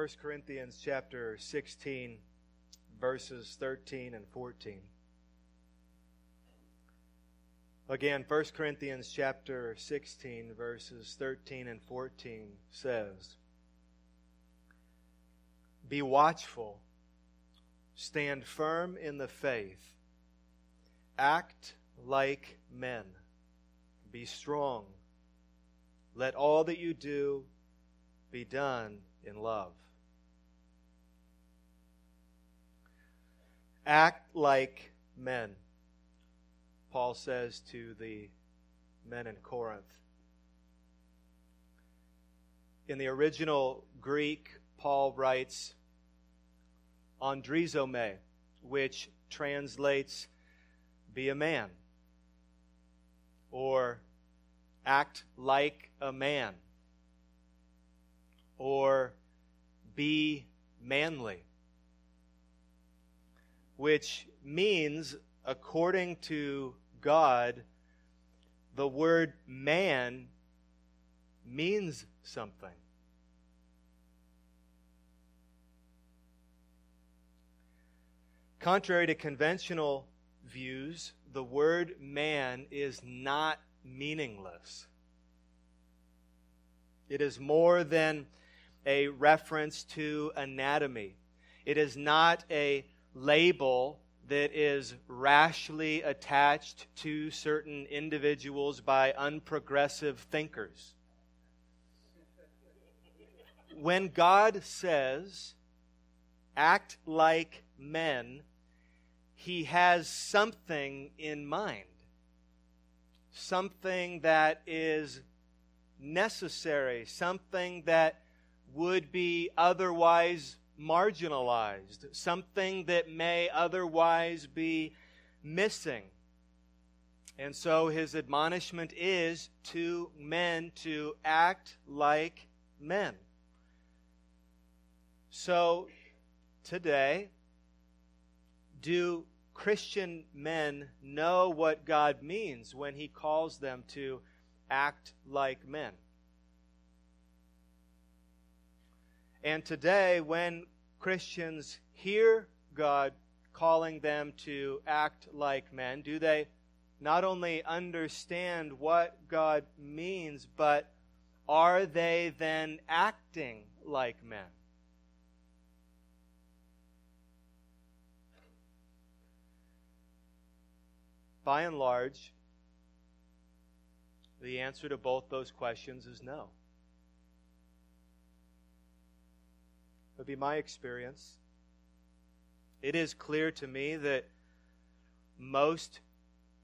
1 Corinthians chapter 16, verses 13 and 14. Again, 1 Corinthians chapter 16, verses 13 and 14 says, Be watchful, stand firm in the faith, act like men, be strong. Let all that you do be done in love. Act like men, Paul says to the men in Corinth. In the original Greek, Paul writes andrizomai, which translates be a man or act like a man or be manly, which means, according to God, the word man means something. Contrary to conventional views, the word man is not meaningless. It is more than a reference to anatomy. It is not a label that is rashly attached to certain individuals by unprogressive thinkers. When God says, act like men, he has something in mind. Something that is necessary, something that would be otherwise marginalized, something that may otherwise be missing. And so his admonishment is to men to act like men. So today, do Christian men know what God means when he calls them to act like men? And today, when Christians hear God calling them to act like men, do they not only understand what God means, but are they then acting like men? By and large, the answer to both those questions is no. Would be my experience. It is clear to me that most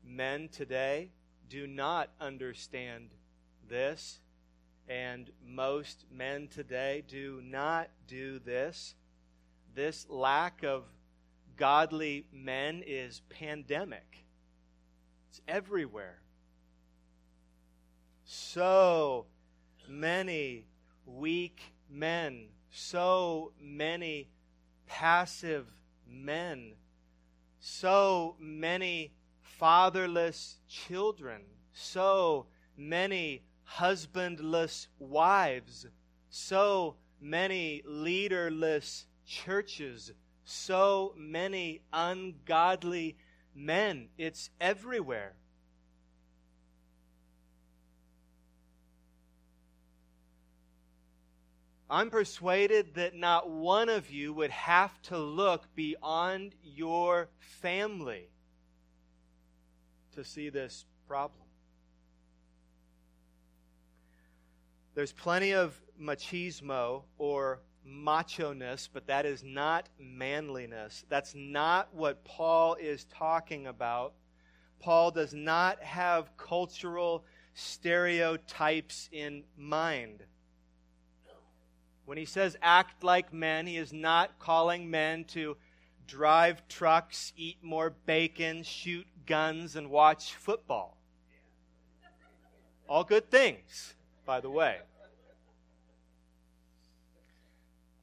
men today do not understand this, and most men today do not do this. This lack of godly men is pandemic, it's everywhere. So many weak men so many passive men, so many fatherless children, so many husbandless wives, so many leaderless churches, so many ungodly men. It's everywhere. I'm persuaded that not one of you would have to look beyond your family to see this problem. There's plenty of machismo or macho ness, but that is not manliness. That's not what Paul is talking about. Paul does not have cultural stereotypes in mind. When he says act like men, he is not calling men to drive trucks, eat more bacon, shoot guns, and watch football. All good things, by the way.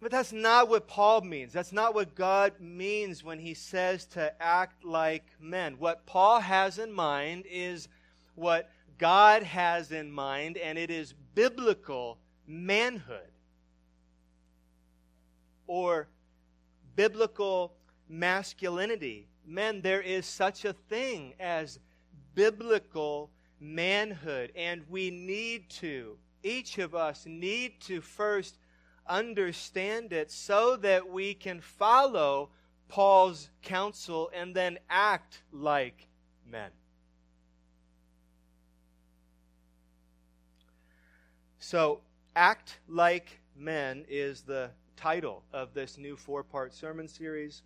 But that's not what Paul means. That's not what God means when he says to act like men. What Paul has in mind is what God has in mind, and it is biblical manhood. Or biblical masculinity. Men, there is such a thing as biblical manhood, and we need to, each of us need to first understand it so that we can follow Paul's counsel and then act like men. So, Act Like Men is the title of this new four part sermon series,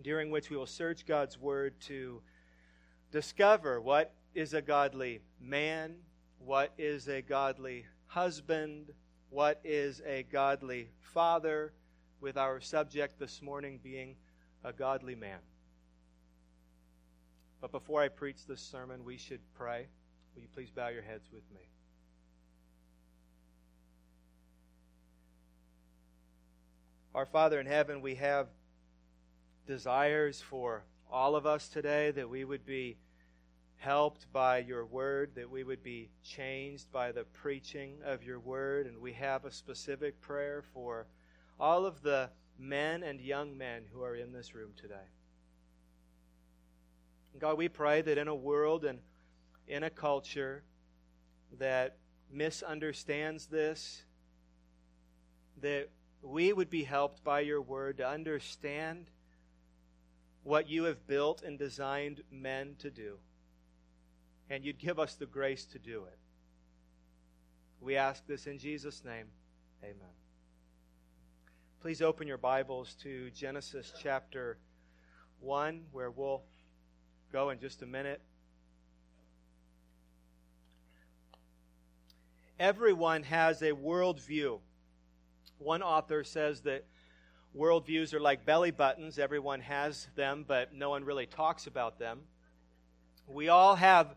during which we will search God's Word to discover what is a godly man, what is a godly husband, what is a godly father, with our subject this morning being a godly man. But before I preach this sermon, we should pray. Will you please bow your heads with me? Our Father in heaven, we have desires for all of us today that we would be helped by your word, that we would be changed by the preaching of your word. And we have a specific prayer for all of the men and young men who are in this room today. God, we pray that in a world and in a culture that misunderstands this, that we would be helped by your word to understand what you have built and designed men to do. And you'd give us the grace to do it. We ask this in Jesus' name. Amen. Please open your Bibles to Genesis chapter 1, where we'll go in just a minute. Everyone has a worldview. One author says that worldviews are like belly buttons. Everyone has them, but no one really talks about them. We all have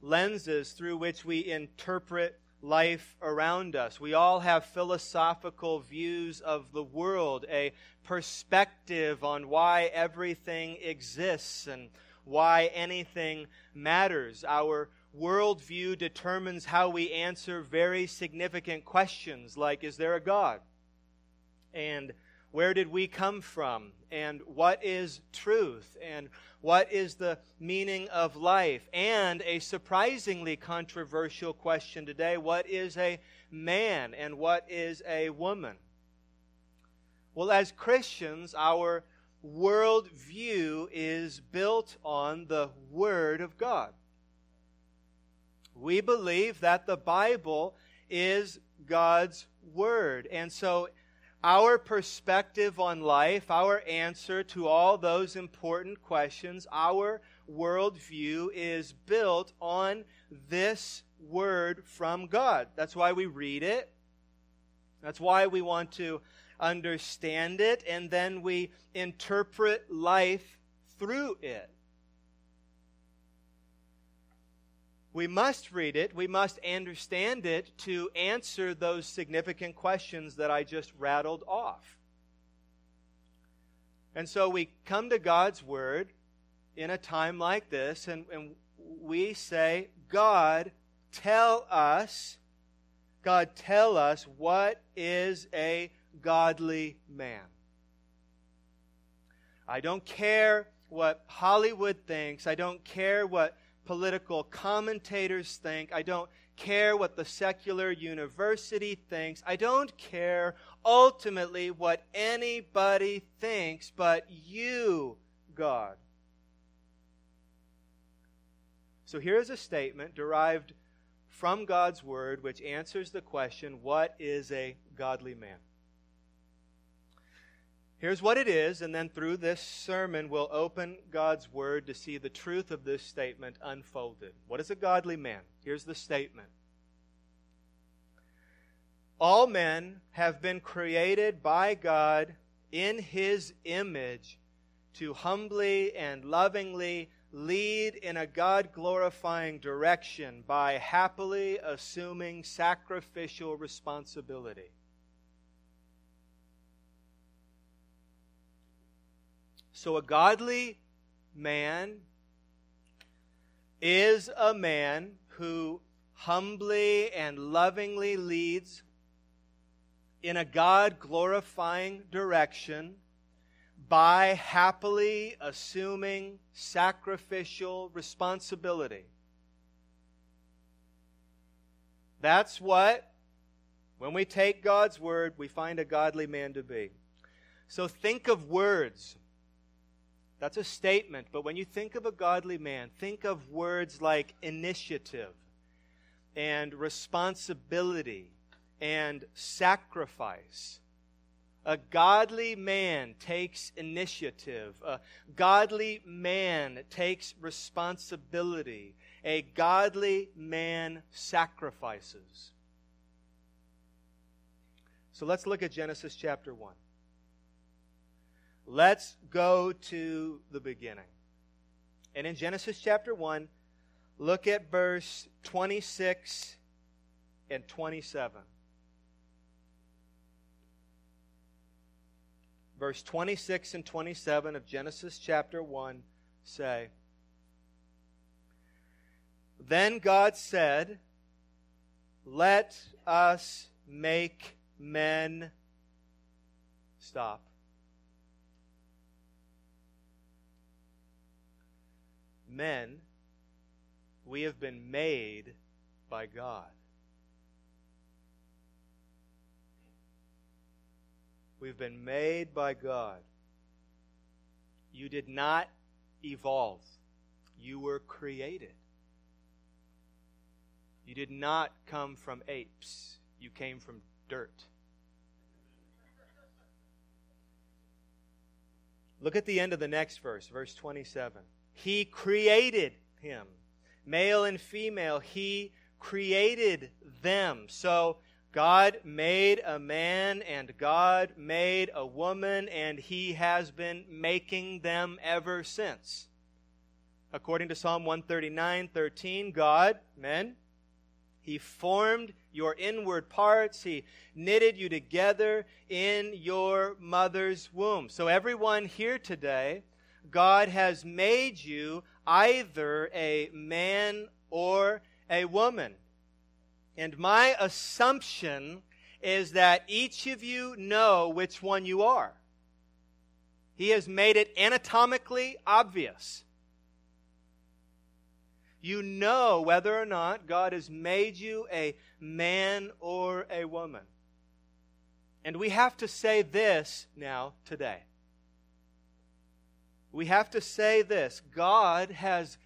lenses through which we interpret life around us. We all have philosophical views of the world, a perspective on why everything exists and why anything matters. Our worldview determines how we answer very significant questions like Is there a God? And where did we come from? And what is truth? And what is the meaning of life? And a surprisingly controversial question today what is a man and what is a woman? Well as christians our worldview is built on the word of god. We believe that the bible is god's word. And so our perspective on life, our answer to all those important questions, our worldview is built on this word from God. That's why we read it. That's why we want to understand it, and then we interpret life through it. We must read it, we must understand it to answer those significant questions that I just rattled off. And so we come to God's Word in a time like this, and, and we say, God, tell us, God, tell us what is a godly man. I don't care what Hollywood thinks. I don't care what political commentators think. I don't care what the secular university thinks. I don't care ultimately what anybody thinks, but you, God. So here's a statement derived from God's Word which answers the question what is a godly man? Here's what it is, and then through this sermon, we'll open God's Word to see the truth of this statement unfolded. What is a godly man? Here's the statement All men have been created by God in His image to humbly and lovingly lead in a God glorifying direction by happily assuming sacrificial responsibility. So, a godly man is a man who humbly and lovingly leads in a God glorifying direction by happily assuming sacrificial responsibility. That's what, when we take God's word, we find a godly man to be. So think of words. That's a statement, but when you think of a godly man, think of words like initiative and responsibility and sacrifice. A godly man takes initiative. A godly man takes responsibility. A godly man sacrifices. So let's look at Genesis chapter 1. Let's go to the beginning. And in Genesis chapter 1, look at verse 26 and 27. Verse 26 and 27 of Genesis chapter 1 say, Then God said, Let us make men stop men, we have been made by God. We've been made by God. You did not evolve, you were created. You did not come from apes, you came from dirt. Look at the end of the next verse, verse 27. He created him. Male and female, He created them. So God made a man and God made a woman, and He has been making them ever since. According to Psalm 139 13, God, men, He formed your inward parts. He knitted you together in your mother's womb. So, everyone here today God has made you either a man or a woman. And my assumption is that each of you know which one you are. He has made it anatomically obvious. You know whether or not God has made you a man or a woman. And we have to say this now today we have to say this God has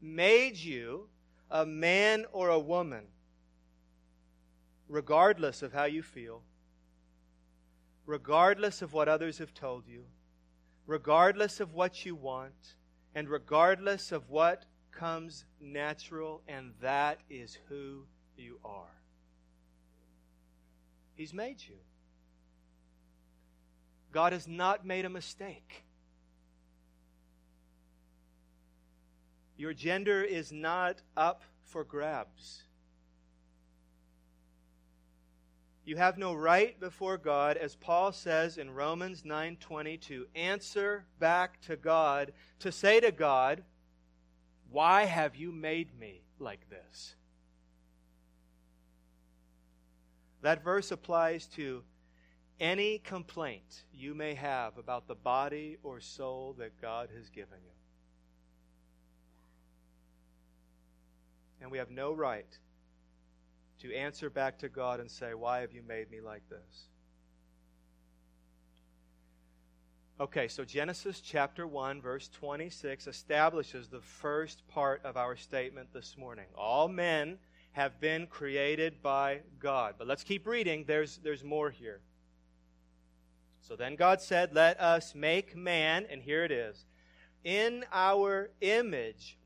made you a man or a woman, regardless of how you feel, regardless of what others have told you, regardless of what you want, and regardless of what comes natural, and that is who you are. He's made you. God has not made a mistake. Your gender is not up for grabs. You have no right before God, as Paul says in Romans 9:20, to answer back to God, to say to God, Why have you made me like this? That verse applies to any complaint you may have about the body or soul that God has given you. And we have no right to answer back to God and say, Why have you made me like this? Okay, so Genesis chapter 1, verse 26 establishes the first part of our statement this morning. All men have been created by God. But let's keep reading. There's, there's more here. So then God said, Let us make man, and here it is, in our image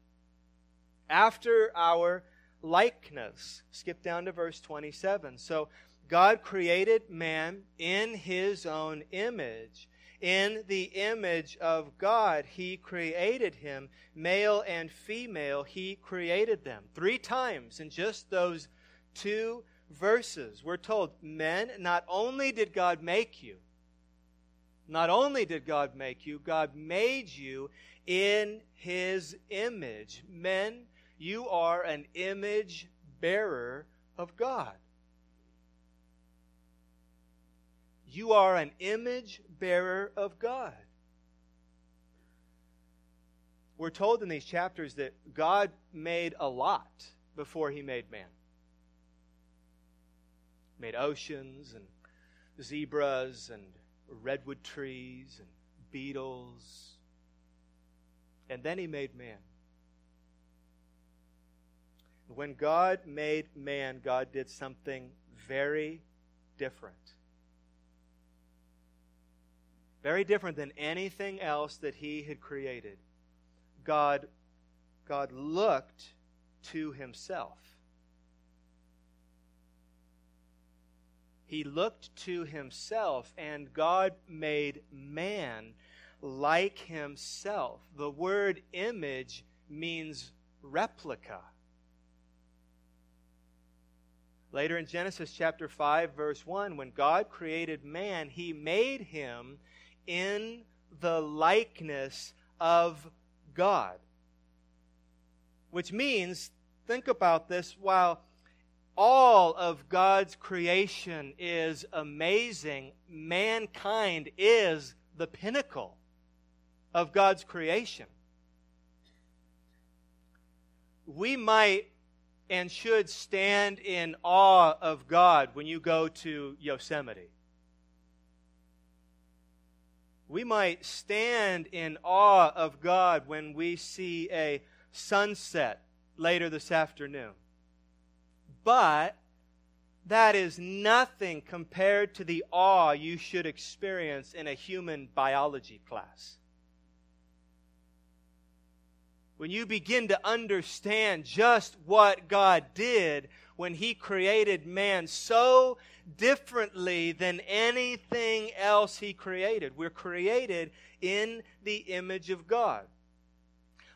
after our likeness. Skip down to verse 27. So God created man in his own image. In the image of God, he created him. Male and female, he created them. Three times in just those two verses, we're told, men, not only did God make you, not only did God make you, God made you in his image. Men, you are an image bearer of God. You are an image bearer of God. We're told in these chapters that God made a lot before he made man. Made oceans and zebras and redwood trees and beetles. And then he made man. When God made man, God did something very different. Very different than anything else that he had created. God, God looked to himself. He looked to himself, and God made man like himself. The word image means replica. Later in Genesis chapter 5, verse 1, when God created man, he made him in the likeness of God. Which means, think about this, while all of God's creation is amazing, mankind is the pinnacle of God's creation. We might and should stand in awe of God when you go to Yosemite. We might stand in awe of God when we see a sunset later this afternoon. But that is nothing compared to the awe you should experience in a human biology class. When you begin to understand just what God did when He created man so differently than anything else He created. We're created in the image of God.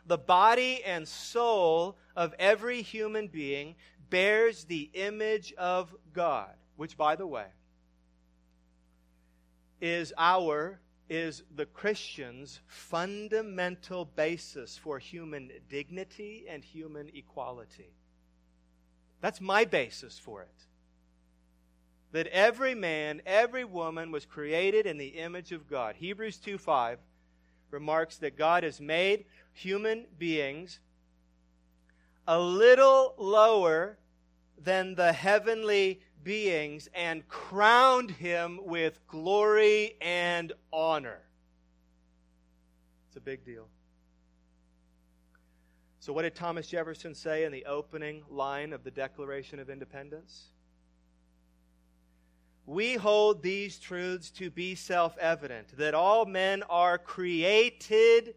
The body and soul of every human being bears the image of God, which, by the way, is our, is the Christian's fundamental basis for human dignity and human equality. That's my basis for it. That every man, every woman was created in the image of God. Hebrews 2 5 remarks that God has made human beings a little lower than the heavenly beings and crowned him with glory and honor. It's a big deal. So, what did Thomas Jefferson say in the opening line of the Declaration of Independence? We hold these truths to be self evident that all men are created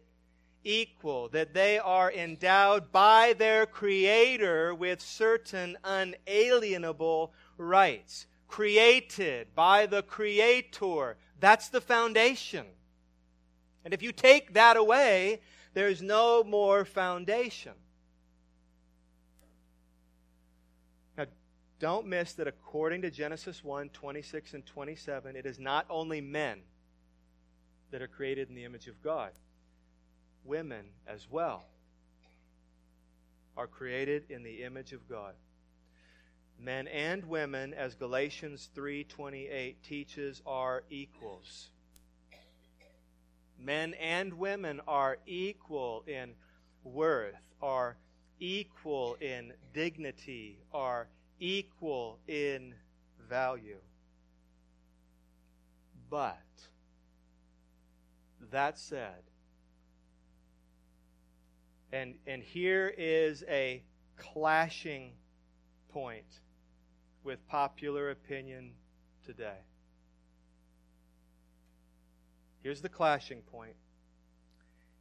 equal, that they are endowed by their Creator with certain unalienable rights. Created by the Creator. That's the foundation. And if you take that away, there's no more foundation. Now, don't miss that according to Genesis 1 26 and 27, it is not only men that are created in the image of God women as well are created in the image of God. Men and women, as Galatians 3:28 teaches, are equals. Men and women are equal in worth, are equal in dignity, are equal in value. But, that said, and, and here is a clashing point with popular opinion today. Here's the clashing point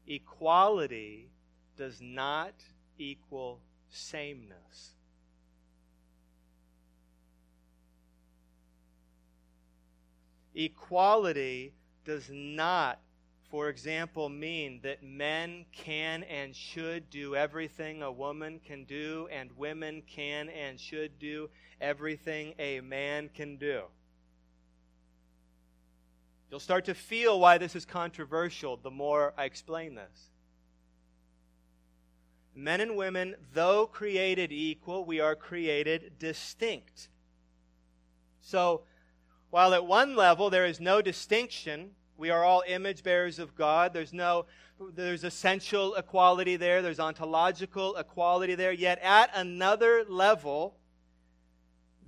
equality does not equal sameness. Equality does not for example, mean that men can and should do everything a woman can do, and women can and should do everything a man can do. You'll start to feel why this is controversial the more I explain this. Men and women, though created equal, we are created distinct. So, while at one level there is no distinction, we are all image bearers of God. There's no there's essential equality there, there's ontological equality there, yet at another level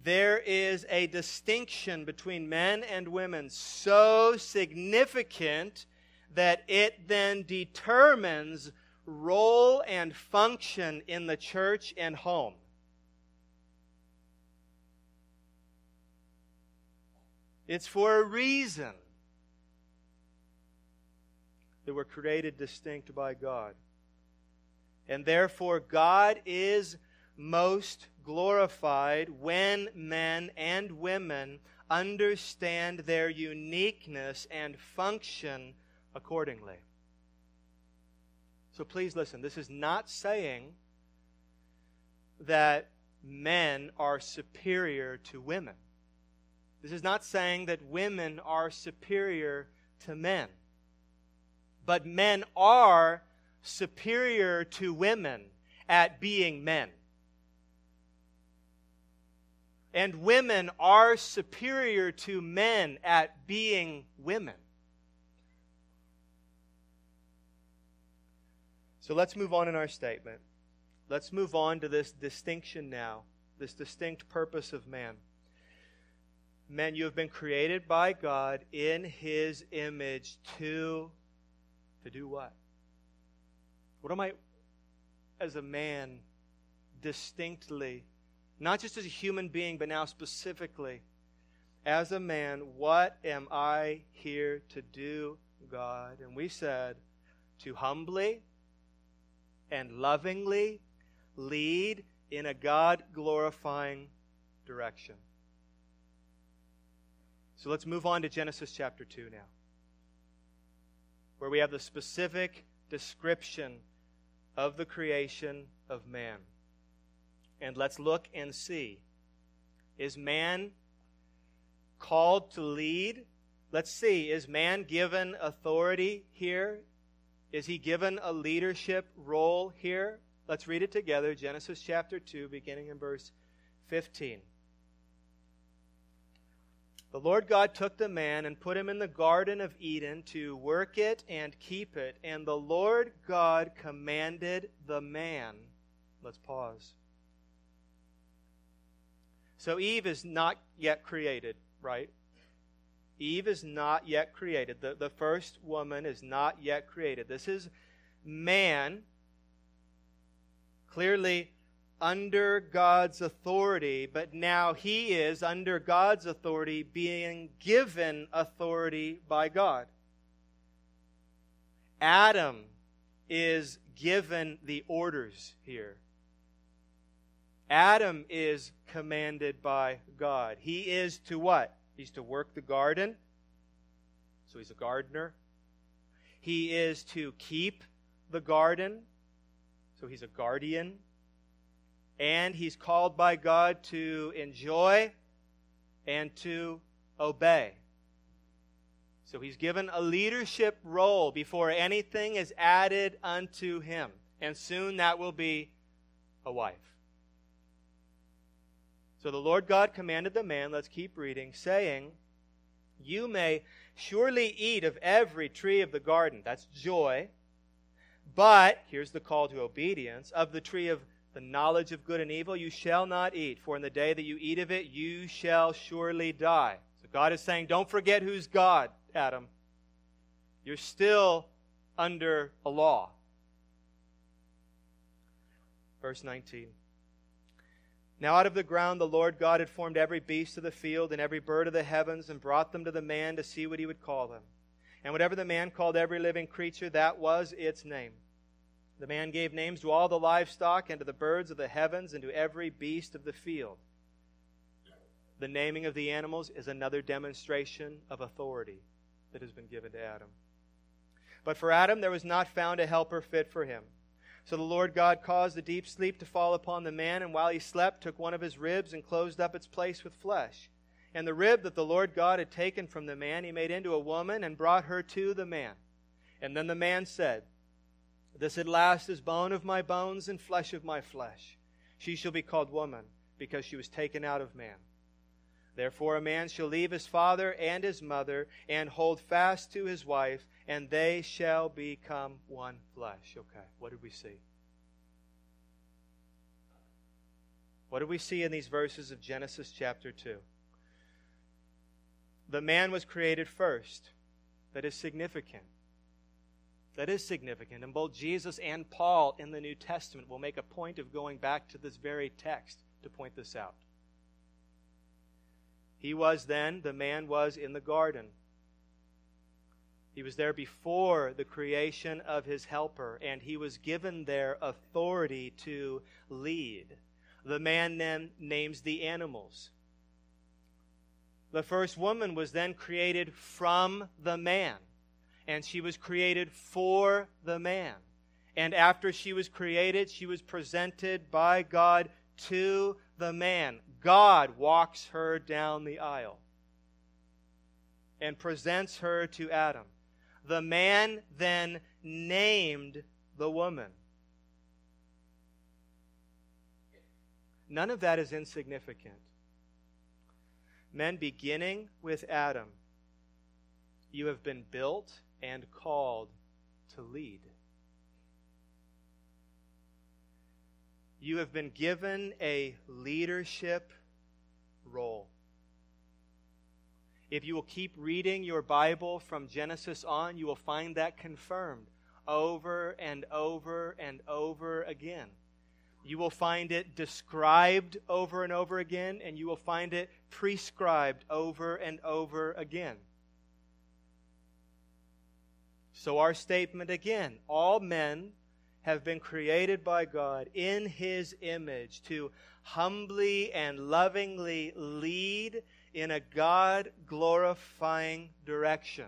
there is a distinction between men and women so significant that it then determines role and function in the church and home. It's for a reason that were created distinct by God. And therefore, God is most glorified when men and women understand their uniqueness and function accordingly. So please listen. This is not saying that men are superior to women. This is not saying that women are superior to men. But men are superior to women at being men. And women are superior to men at being women. So let's move on in our statement. Let's move on to this distinction now, this distinct purpose of man. Men, you have been created by God in His image to, to do what? What am I, as a man, distinctly, not just as a human being, but now specifically, as a man, what am I here to do, God? And we said, to humbly and lovingly lead in a God glorifying direction. So let's move on to Genesis chapter 2 now, where we have the specific description of the creation of man. And let's look and see. Is man called to lead? Let's see. Is man given authority here? Is he given a leadership role here? Let's read it together. Genesis chapter 2, beginning in verse 15. The Lord God took the man and put him in the Garden of Eden to work it and keep it. And the Lord God commanded the man. Let's pause. So Eve is not yet created, right? Eve is not yet created. The, the first woman is not yet created. This is man clearly under God's authority, but now he is under God's authority being given authority by God. Adam is given the orders here. Adam is commanded by God. He is to what? He's to work the garden. So he's a gardener. He is to keep the garden. So he's a guardian and he's called by God to enjoy and to obey. So he's given a leadership role before anything is added unto him. And soon that will be a wife. So the Lord God commanded the man, let's keep reading, saying, You may surely eat of every tree of the garden. That's joy. But, here's the call to obedience, of the tree of the knowledge of good and evil you shall not eat, for in the day that you eat of it, you shall surely die. So God is saying, don't forget who's God, Adam. You're still under a law. Verse 19. Now out of the ground the Lord God had formed every beast of the field and every bird of the heavens and brought them to the man to see what he would call them. And whatever the man called every living creature, that was its name. The man gave names to all the livestock and to the birds of the heavens and to every beast of the field. The naming of the animals is another demonstration of authority that has been given to Adam. But for Adam there was not found a helper fit for him. So the Lord God caused a deep sleep to fall upon the man, and while he slept, took one of his ribs and closed up its place with flesh. And the rib that the Lord God had taken from the man, he made into a woman and brought her to the man. And then the man said, this at last is bone of my bones and flesh of my flesh. She shall be called woman, because she was taken out of man. Therefore, a man shall leave his father and his mother and hold fast to his wife, and they shall become one flesh. Okay, what did we see? What do we see in these verses of Genesis chapter 2? The man was created first. That is significant. That is significant. And both Jesus and Paul in the New Testament will make a point of going back to this very text to point this out. He was then, the man was in the garden. He was there before the creation of his helper, and he was given there authority to lead. The man then names the animals. The first woman was then created from the man, and she was created for the man. And after she was created, she was presented by God to the man. God walks her down the aisle and presents her to Adam. The man then named the woman. None of that is insignificant. Men, beginning with Adam, you have been built and called to lead. You have been given a leadership role. If you will keep reading your Bible from Genesis on, you will find that confirmed over and over and over again. You will find it described over and over again, and you will find it prescribed over and over again. So, our statement again all men have been created by God in His image to humbly and lovingly lead in a God glorifying direction.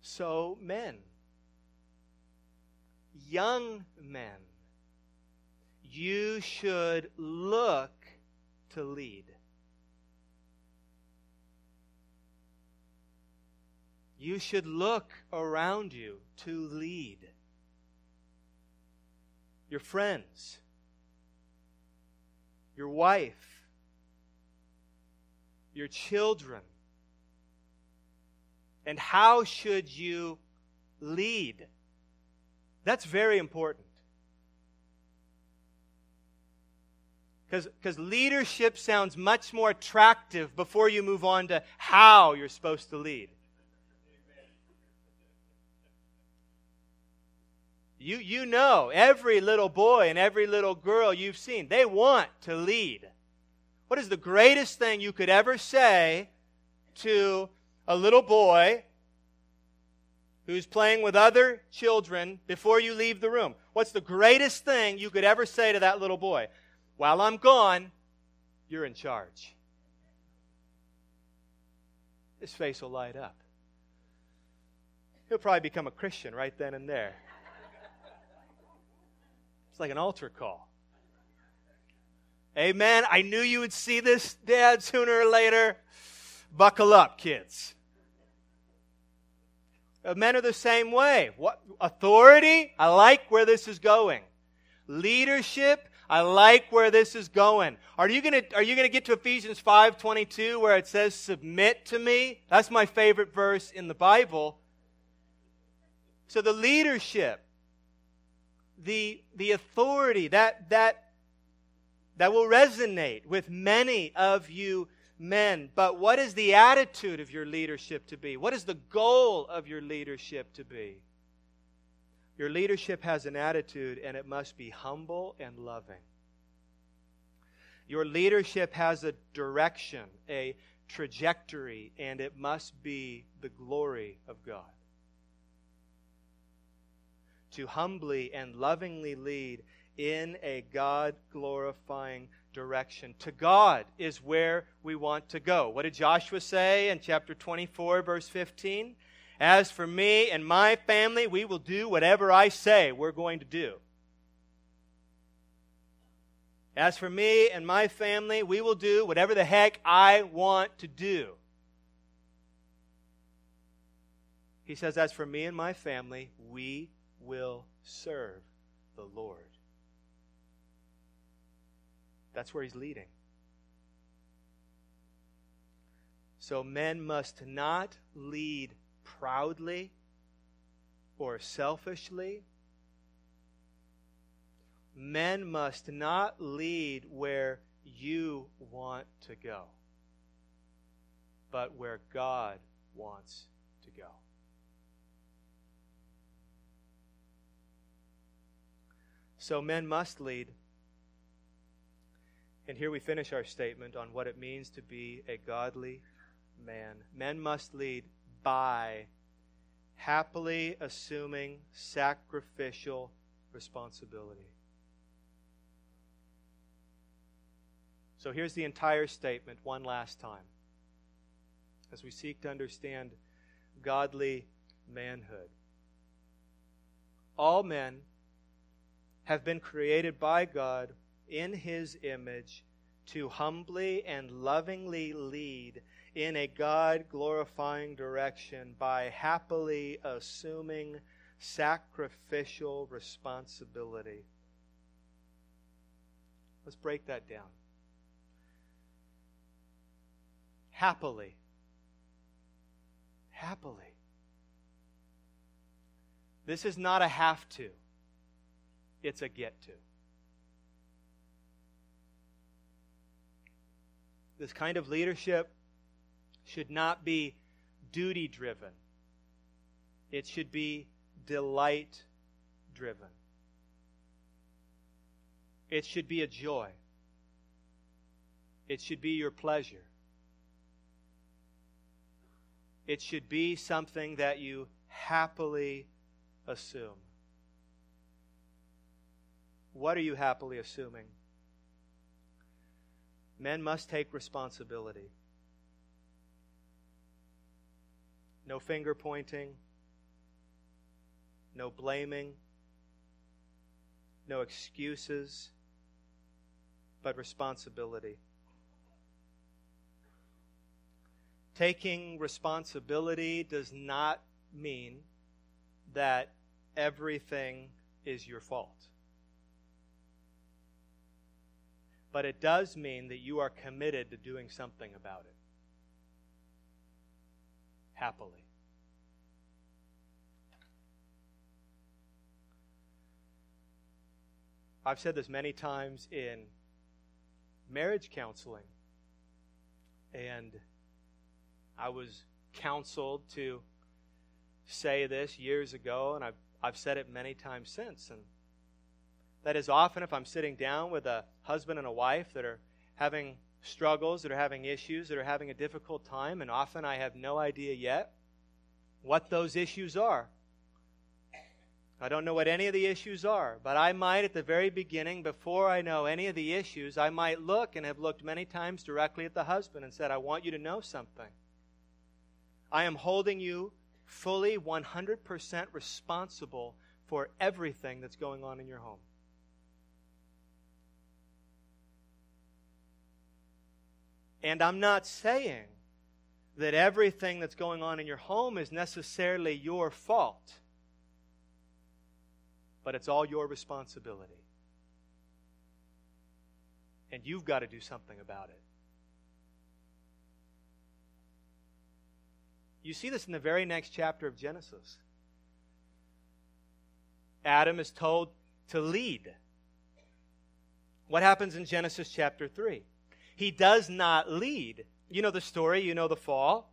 So, men, young men, you should look to lead. You should look around you to lead. Your friends, your wife, your children. And how should you lead? That's very important. Because leadership sounds much more attractive before you move on to how you're supposed to lead. You, you know, every little boy and every little girl you've seen, they want to lead. What is the greatest thing you could ever say to a little boy who's playing with other children before you leave the room? What's the greatest thing you could ever say to that little boy? While I'm gone, you're in charge. His face will light up. He'll probably become a Christian right then and there. It's like an altar call. Amen. I knew you would see this, Dad, sooner or later. Buckle up, kids. Uh, men are the same way. What authority? I like where this is going. Leadership? I like where this is going. Are you gonna Are you gonna get to Ephesians five twenty two where it says, "Submit to me"? That's my favorite verse in the Bible. So the leadership the, the authority that, that, that will resonate with many of you men. But what is the attitude of your leadership to be? What is the goal of your leadership to be? Your leadership has an attitude, and it must be humble and loving. Your leadership has a direction, a trajectory, and it must be the glory of God to humbly and lovingly lead in a God glorifying direction. To God is where we want to go. What did Joshua say in chapter 24, verse 15? As for me and my family, we will do whatever I say we're going to do. As for me and my family, we will do whatever the heck I want to do. He says, As for me and my family, we will serve the Lord. That's where he's leading. So men must not lead proudly or selfishly. Men must not lead where you want to go, but where God wants to go. So men must lead. And here we finish our statement on what it means to be a godly man. Men must lead by happily assuming sacrificial responsibility. So here's the entire statement one last time as we seek to understand godly manhood. All men have been created by God in His image to humbly and lovingly lead in a God glorifying direction by happily assuming sacrificial responsibility. Let's break that down. Happily. Happily. This is not a have to it's a get to. This kind of leadership should not be duty driven, it should be delight driven. It should be a joy. It should be your pleasure. It should be something that you happily assume. What are you happily assuming? Men must take responsibility. No finger pointing, no blaming, no excuses, but responsibility. Taking responsibility does not mean that everything is your fault. But it does mean that you are committed to doing something about it. Happily. I've said this many times in marriage counseling, and I was counseled to say this years ago, and I've, I've said it many times since. And that is often if I'm sitting down with a husband and a wife that are having struggles, that are having issues, that are having a difficult time, and often I have no idea yet what those issues are. I don't know what any of the issues are, but I might at the very beginning, before I know any of the issues, I might look and have looked many times directly at the husband and said, I want you to know something. I am holding you fully 100% responsible for everything that's going on in your home. And I'm not saying that everything that's going on in your home is necessarily your fault, but it's all your responsibility. And you've got to do something about it. You see this in the very next chapter of Genesis. Adam is told to lead. What happens in Genesis chapter 3? He does not lead. You know the story, you know the fall.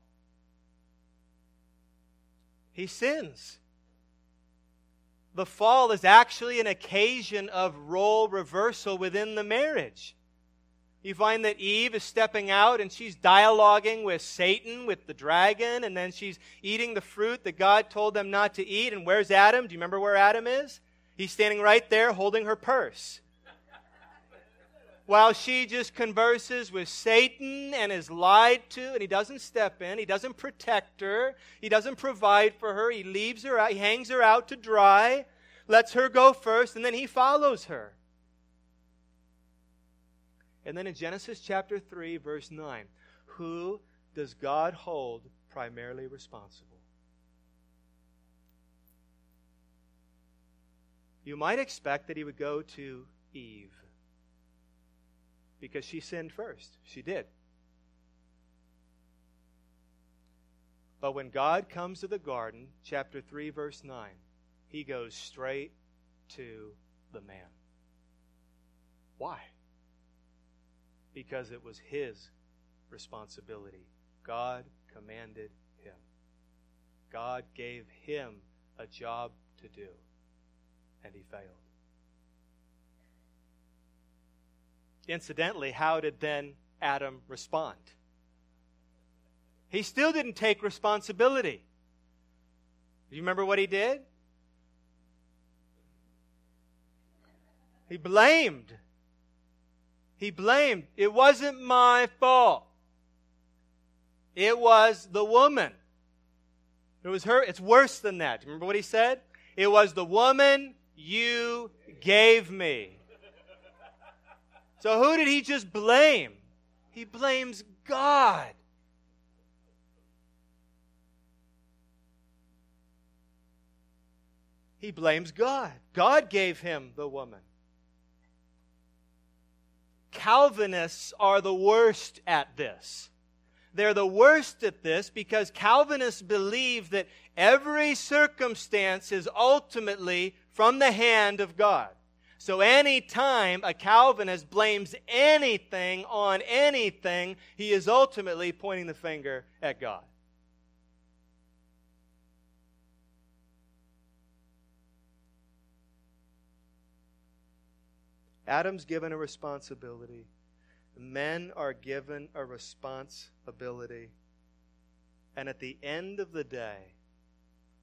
He sins. The fall is actually an occasion of role reversal within the marriage. You find that Eve is stepping out and she's dialoguing with Satan, with the dragon, and then she's eating the fruit that God told them not to eat. And where's Adam? Do you remember where Adam is? He's standing right there holding her purse while she just converses with Satan and is lied to, and he doesn't step in, he doesn't protect her, he doesn't provide for her, he leaves her out, he hangs her out to dry, lets her go first, and then he follows her. And then in Genesis chapter 3, verse 9, who does God hold primarily responsible? You might expect that he would go to Eve. Because she sinned first. She did. But when God comes to the garden, chapter 3, verse 9, he goes straight to the man. Why? Because it was his responsibility. God commanded him. God gave him a job to do, and he failed. Incidentally, how did then Adam respond? He still didn't take responsibility. Do you remember what he did? He blamed. He blamed. It wasn't my fault. It was the woman. It was her. It's worse than that. Do you Remember what he said? It was the woman you gave me. So who did he just blame? He blames God. He blames God. God gave him the woman. Calvinists are the worst at this. They're the worst at this because Calvinists believe that every circumstance is ultimately from the hand of God. So anytime a Calvinist blames anything on anything, he is ultimately pointing the finger at God. Adam's given a responsibility. Men are given a responsibility. And at the end of the day,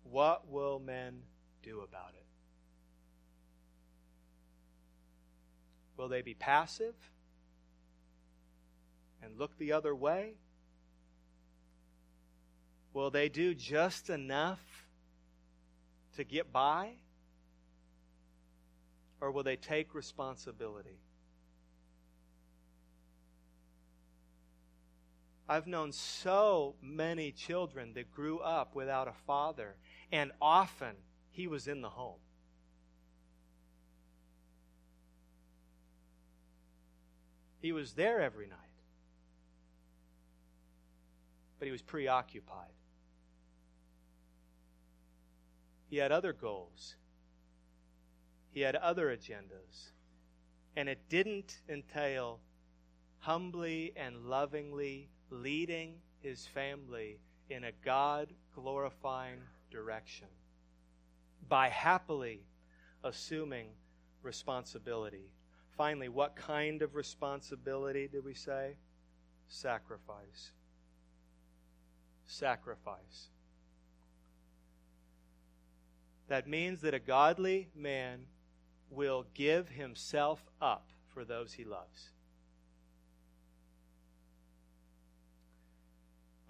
what will men do about it? Will they be passive and look the other way? Will they do just enough to get by? Or will they take responsibility? I've known so many children that grew up without a father, and often he was in the home. He was there every night, but he was preoccupied. He had other goals. He had other agendas. And it didn't entail humbly and lovingly leading his family in a God glorifying direction by happily assuming responsibility. Finally, what kind of responsibility did we say? Sacrifice. Sacrifice. That means that a godly man will give himself up for those he loves.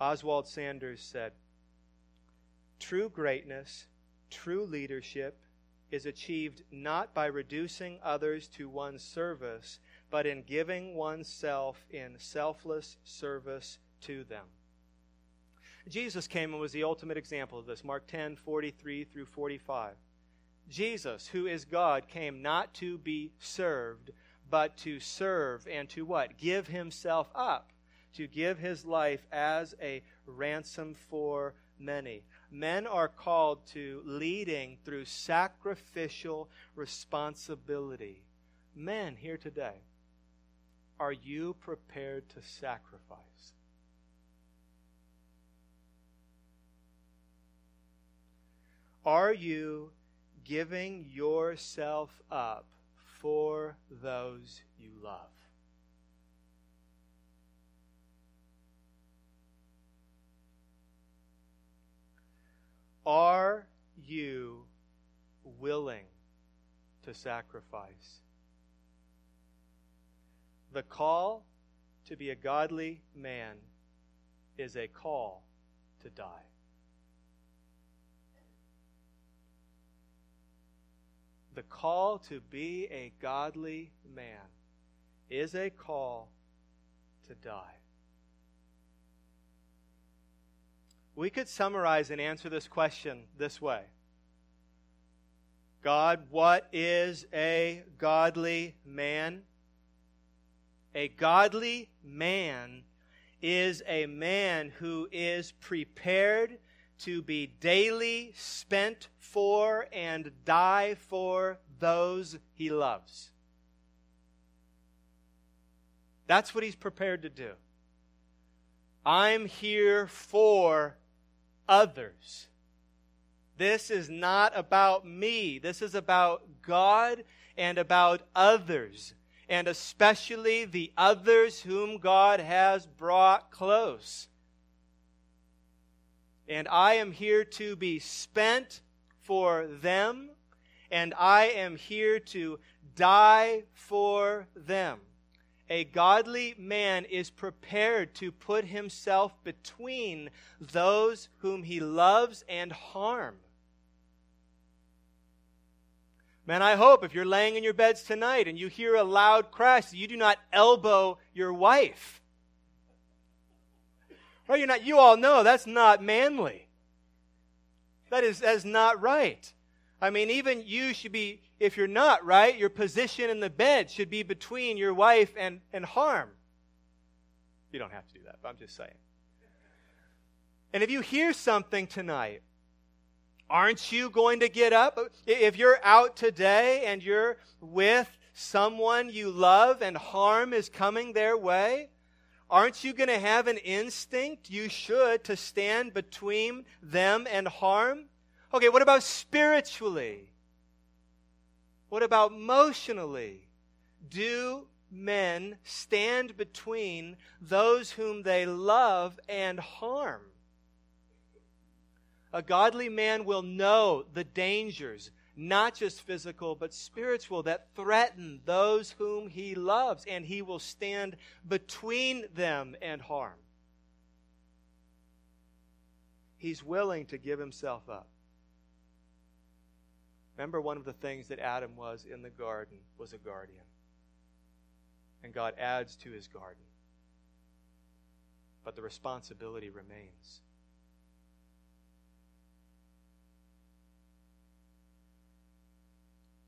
Oswald Sanders said, True greatness, true leadership is achieved not by reducing others to one's service, but in giving oneself in selfless service to them. Jesus came and was the ultimate example of this. Mark 10, 43 through 45. Jesus, who is God, came not to be served, but to serve and to what? Give himself up, to give his life as a ransom for many. Men are called to leading through sacrificial responsibility. Men here today, are you prepared to sacrifice? Are you giving yourself up for those you love. Are you willing to sacrifice? The call to be a godly man is a call to die. the call to be a godly man is a call to die. We could summarize and answer this question this way God, what is a godly man? A godly man is a man who is prepared to be daily spent for and die for those he loves. That's what he's prepared to do. I'm here for others. This is not about me. This is about God and about others, and especially the others whom God has brought close. And I am here to be spent for them, and I am here to die for them. A godly man is prepared to put himself between those whom he loves and harm. Man, I hope if you're laying in your beds tonight and you hear a loud crash, you do not elbow your wife. Right? You're not, you all know that's not manly. That is, that is not right. I mean, even you should be, if you're not right, your position in the bed should be between your wife and, and harm. You don't have to do that, but I'm just saying. And if you hear something tonight Aren't you going to get up? If you're out today and you're with someone you love and harm is coming their way, aren't you going to have an instinct you should to stand between them and harm? Okay, what about spiritually? What about emotionally? Do men stand between those whom they love and harm? A godly man will know the dangers, not just physical, but spiritual, that threaten those whom he loves, and he will stand between them and harm. He's willing to give himself up. Remember, one of the things that Adam was in the garden was a guardian. And God adds to his garden. But the responsibility remains.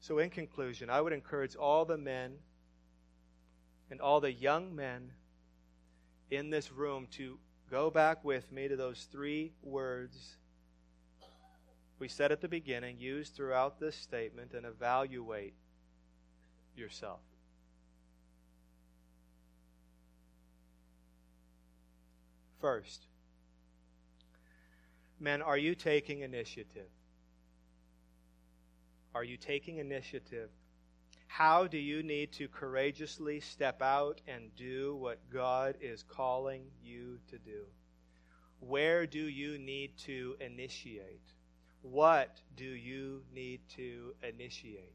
So, in conclusion, I would encourage all the men and all the young men in this room to go back with me to those three words we said at the beginning, use throughout this statement, and evaluate yourself. First, men, are you taking initiative? Are you taking initiative? How do you need to courageously step out and do what God is calling you to do? Where do you need to initiate? What do you need to initiate?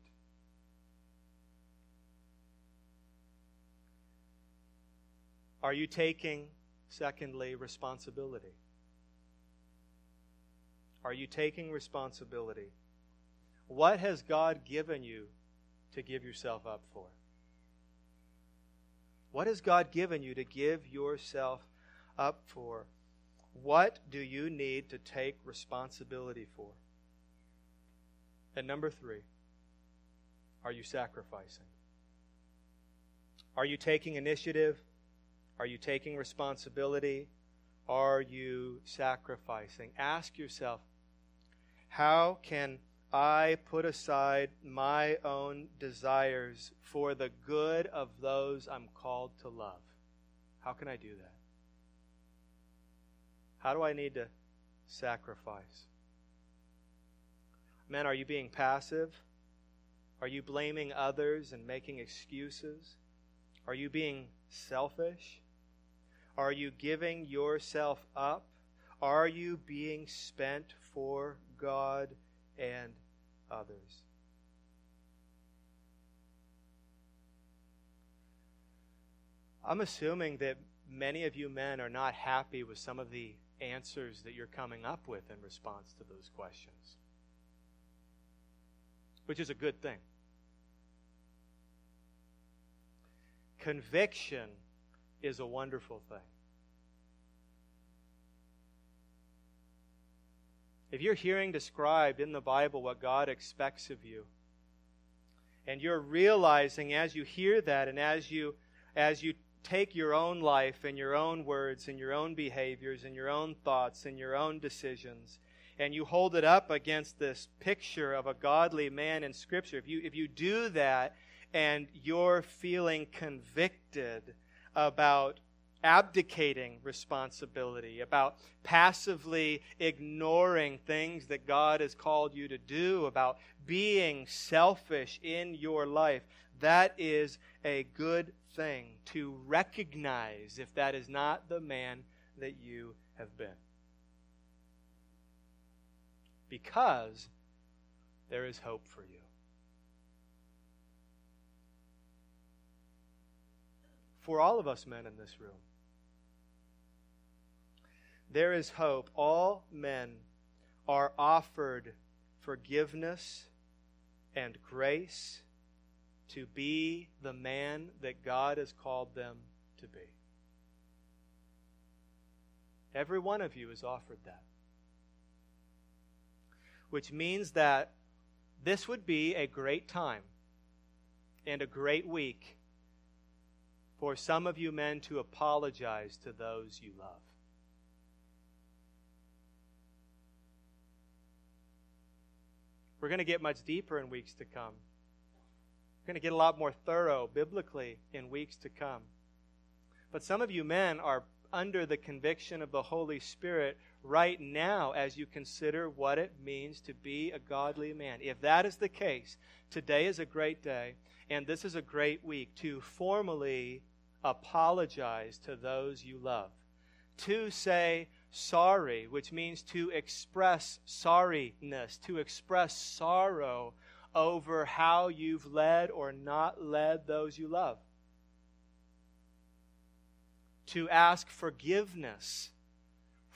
Are you taking, secondly, responsibility? Are you taking responsibility? What has God given you to give yourself up for? What has God given you to give yourself up for? What do you need to take responsibility for? And number three, are you sacrificing? Are you taking initiative? Are you taking responsibility? Are you sacrificing? Ask yourself, how can I put aside my own desires for the good of those I'm called to love. How can I do that? How do I need to sacrifice? Men, are you being passive? Are you blaming others and making excuses? Are you being selfish? Are you giving yourself up? Are you being spent for God and others. I'm assuming that many of you men are not happy with some of the answers that you're coming up with in response to those questions, which is a good thing. Conviction is a wonderful thing. If you're hearing described in the Bible what God expects of you, and you're realizing as you hear that and as you as you take your own life and your own words and your own behaviors and your own thoughts and your own decisions and you hold it up against this picture of a godly man in scripture if you if you do that and you're feeling convicted about abdicating responsibility, about passively ignoring things that God has called you to do, about being selfish in your life, that is a good thing to recognize if that is not the man that you have been. Because there is hope for you. For all of us men in this room, there is hope. All men are offered forgiveness and grace to be the man that God has called them to be. Every one of you is offered that. Which means that this would be a great time and a great week for some of you men to apologize to those you love. We're going to get much deeper in weeks to come. We're going to get a lot more thorough biblically in weeks to come. But some of you men are under the conviction of the Holy Spirit right now as you consider what it means to be a godly man. If that is the case, today is a great day, and this is a great week to formally apologize to those you love. To say, sorry, which means to express sorriness, to express sorrow over how you've led or not led those you love. To ask forgiveness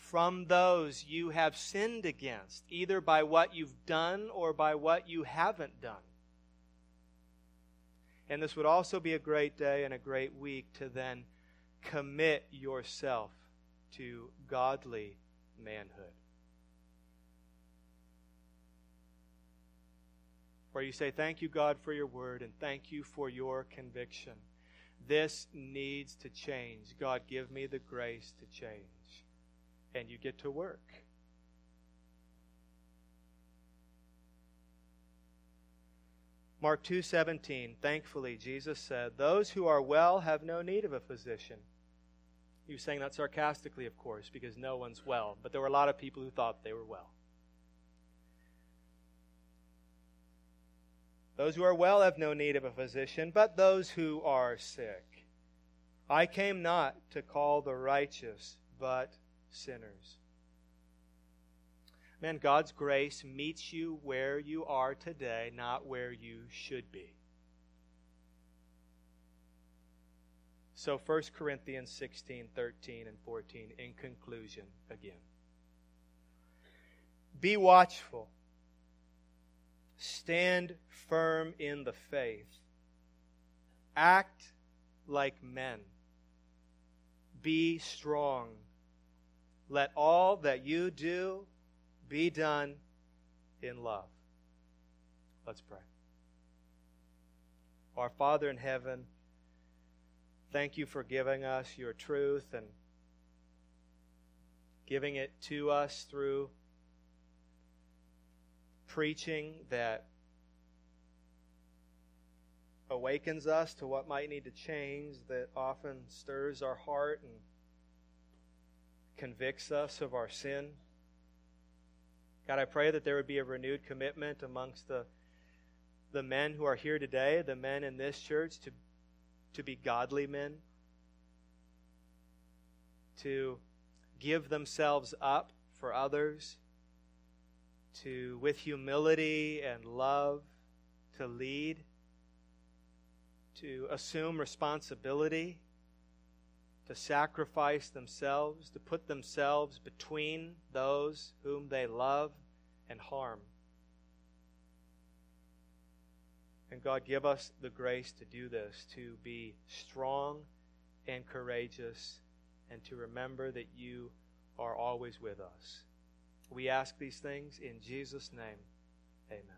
from those you have sinned against, either by what you've done or by what you haven't done. And this would also be a great day and a great week to then commit yourself to godly manhood. Where you say, Thank you, God, for your word, and thank you for your conviction. This needs to change. God, give me the grace to change. And you get to work. Mark 2:17 Thankfully Jesus said, "Those who are well have no need of a physician." He was saying that sarcastically, of course, because no one's well. But there were a lot of people who thought they were well. Those who are well have no need of a physician, but those who are sick. I came not to call the righteous, but sinners. Man, God's grace meets you where you are today, not where you should be. So 1 Corinthians 16, 13, and 14 in conclusion again. Be watchful. Stand firm in the faith. Act like men. Be strong. Let all that you do be done in love. Let's pray. Our Father in heaven, Thank you for giving us your truth and giving it to us through preaching that awakens us to what might need to change, that often stirs our heart and convicts us of our sin. God, I pray that there would be a renewed commitment amongst the, the men who are here today, the men in this church, to to be godly men, to give themselves up for others, to, with humility and love, to lead, to assume responsibility, to sacrifice themselves, to put themselves between those whom they love and harm. And God, give us the grace to do this, to be strong and courageous, and to remember that you are always with us. We ask these things in Jesus' name. Amen.